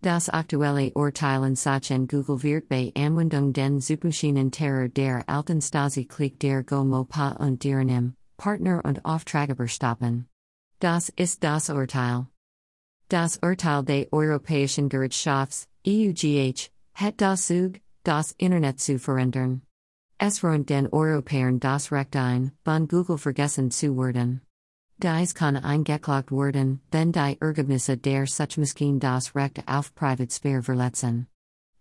Das aktuelle Urteil in Sachen Google wird bei Anwendung den Suchmaschinen Terror der alten Stasi Klick der GoMoPa und deren Partner und Auftraggeber stoppen. Das ist das Urteil. Das Urteil des Europäischen Gerichtshofs, EUGH, het das Zug, das Internet zu verändern. Es runt den Europäern das Recht ein, von Google vergessen zu werden. Dies kann eingeklagt werden, wenn die Ergebnisse der Suchmaschine das Recht auf Privatsphäre verletzen.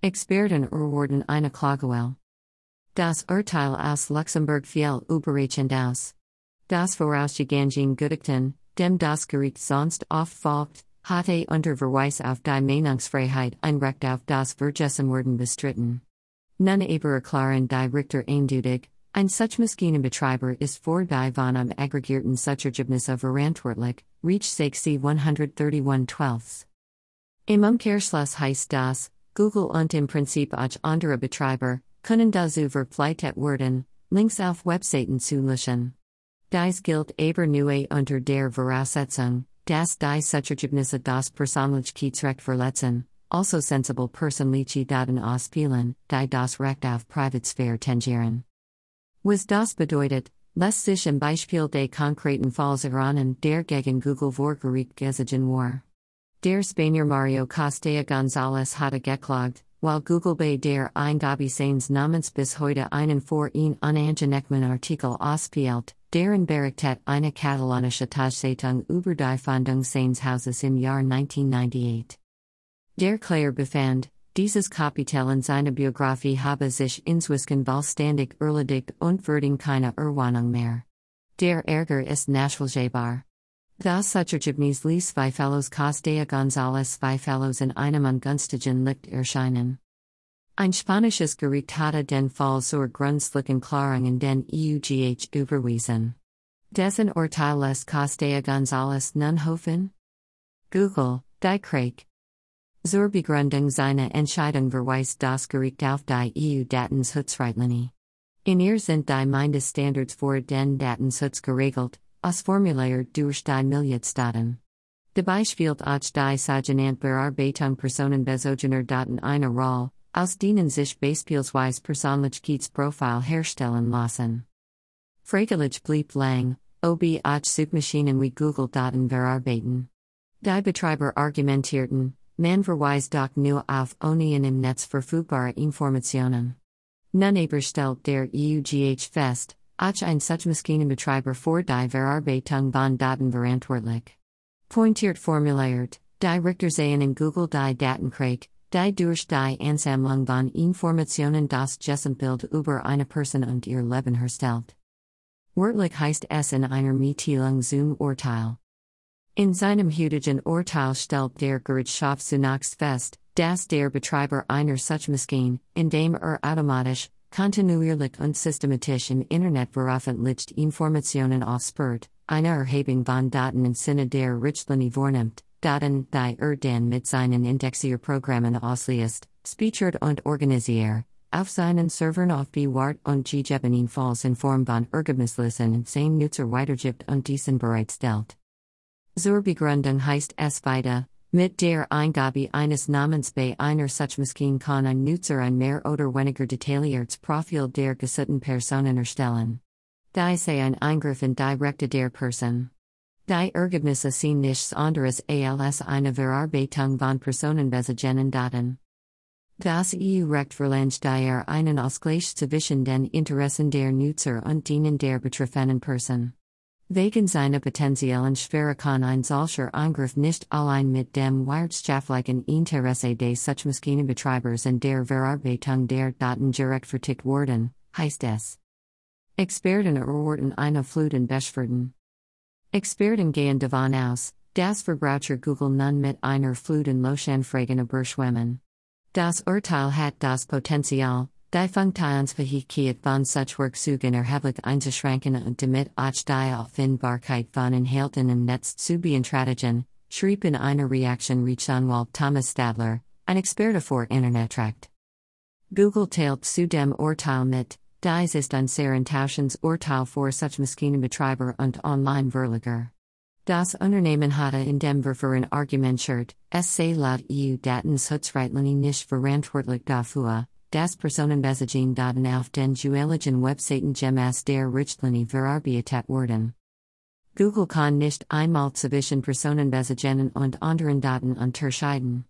Experten erwarten eine Klagewelle. Das Urteil aus Luxemburg fiel überraschend aus. Das Vorausgegangen Gutachten, dem das Gericht sonst oft folgt, hatte unter Verweis auf die Meinungsfreiheit ein Recht auf das Vergessenwerden bestritten. Nun aber erklaren die Richter eindeutig, ein Suchmaschinenbetreiber ist vor die von am aggregierten Suchergebnisse verantwortlich, Rechtssache C 131 Im Umkehrschluss heißt das, Google und im Prinzip auch andere Betreiber, können dazu verpflichtet werden, Links auf Webseiten zu löschen. Dies gilt aber nur unter der Voraussetzung, dass die Suchergebnisse das Persönlichkeitsrecht verletzen, also sensible persönliche Daten ausspielen, die das Recht auf Privatsphäre tangieren. Was das bedeutet, lässt sich im Beispiel des konkreten Falls erahnen, der gegen Google vor Gericht gezogen war. Der Spanier Mario Costeja González hatte geklagt, while Google bei der Eingabe seines Namens bis heute einen vor ihn unangenehmen Artikel ausspielt, deren Berichtet eine katalanische Tagzeitung über die Fahndung seines Hauses im Jahr 1998. Der Kläger befand, dieses Kapitel in seiner Biografie habe sich inzwischen vollständig erledigt und würden keine Erwarnung mehr. Der Ärger ist nachvollziehbar. Das Suchergebnis ließ zwei Fellows Costeja González zwei Fellows in einem ungünstigen Licht erscheinen. Ein spanisches Gericht hatte den Fall zur grundsätzlichen Klärung in den EUGH überwiesen. Dessen Urteil lässt Costeja González nun hoffen? Google, die. Zur Begründung seiner Entscheidung verweist das Gericht auf die EU-Datenschutzrichtlinie. In ihr sind die Mindeststandards für den Datenschutz geregelt, ausformuliert durch die Mitgliedstaaten. Dabei spielt auch die sogenannte Bearbeitung personenbezogener Daten eine Rolle, aus denen sich beispielsweise Persönlichkeitsprofil herstellen lassen. Freigelegt blieb lang, ob auch Suchmaschinen wie Google Daten verarbeiten. Die Betreiber argumentierten, man verweist doch nur auf ohnehin im Netz verfügbare Informationen. Nun aber stellt der EUGH fest, auch ein Suchmaschinenbetreiber vor die Verarbeitung von Daten verantwortlich. Pointiert formuliert, die Richter sehen in Google die Datenkrieg, die durch die Ansammlung von Informationen das Gesamtbild über eine Person und ihr Leben herstellt. Wörtlich heißt es in einer Mitteilung zum Urteil. In seinem heutigen Urteil stellt der Gerichtshof dass der Betreiber einer Suchmaschine, indem er automatisch, kontinuierlich und systematisch im Internet veröffentlicht Informationen aufspürt, eine Erhebung von Daten im Sinne der Richtlinie vornimmt, Daten, die er dann mit seinen Indexierprogrammen ausliest, speichert und organisiert, auf seinen Servern aufbewahrt und gegebenenfalls in Form von Ergebnislisten seinem Nutzer weitergibt und diesen bereitstellt. Zur Begründung heißt es weiter, mit der Eingabe eines Namens bei einer Suchmaschine kann ein Nutzer ein mehr oder weniger detailliertes Profil der gesuchten Personen erstellen. Die sei ein Eingriff in die Rechte der Person. Die Ergebnisse sind nichts anderes als eine Verarbeitung von personenbezogenen Daten. Das EU-Recht verlangt daher einen Ausgleich zwischen den Interessen der Nutzer und denen der betreffenden Person. Wegen seiner potenziellen Schwere kann ein solcher Angriff nicht allein mit dem wirtschaftlichen Interesse des Suchmaschinenbetreibers in der Verarbeitung der Daten direkt vertickt werden, heißt es. Experten erwarten eine Flut in Beschwerden. Experten gehen davon aus, dass Verbraucher Google nun mit einer Flut in Lochanfragen überschwemmen. Das Urteil hat das Potenzial, Die Funktionsfähigkeit von Suchwerkzeugen erheblich einzuschränken und damit auch die Auffindbarkeit von Inhalten im Netz zu beeinträchtigen, schrieb in einer Reaktion Rechtsanwalt Thomas Stadler, ein Experte für Internetrecht. Google teilt zu dem Urteil mit, dies ist ein sehr enttäuschendes Urteil für Suchmaschinenbetreiber und Online-Verleger. Das Unternehmen hatte in dem Verfahren argumentiert, es sei laut EU Datenschutzrichtlinie nicht verantwortlich dafür, das Personenbezeichnen Daten auf den duellen Webseiten gemäß der Richtlinie verarbeitet wurden. Google kann nicht einmal zwischen Personenbezeichnungen und anderen Daten unterscheiden.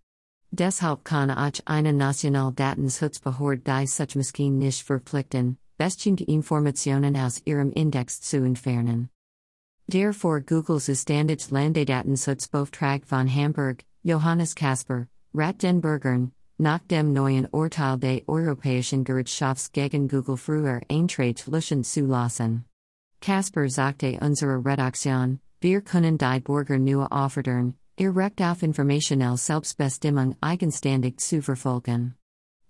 Deshalb kann auch eine national Datenschutzbehörde die Suchmaschinen nicht verpflichten, bestimmte Informationen aus ihrem Index zu entfernen. Vor Googles Standards Landedatenschutzbeauftragte von Hamburg, Johannes Caspar, Rat den Bürgern, nach dem neuen Urteil des Europäischen Gerichtshofs gegen Google früher Eintrag löschen zu lassen. Caspar sagte unsere Redaktion, wir können die Bürger nur auffordern, ihr Recht auf informationelle Selbstbestimmung eigenständig zu verfolgen.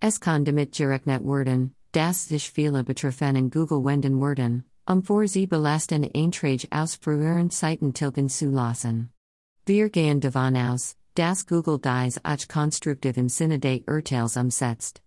Es kann damit gerechnet werden, dass sich viele betroffenen Google wenden werden, um vor sie belastende Einträge aus früheren Seiten tilgen zu lassen. Wir gehen davon aus, dass Google dies auch konstruktiv im Sinne des Urteils umsetzt.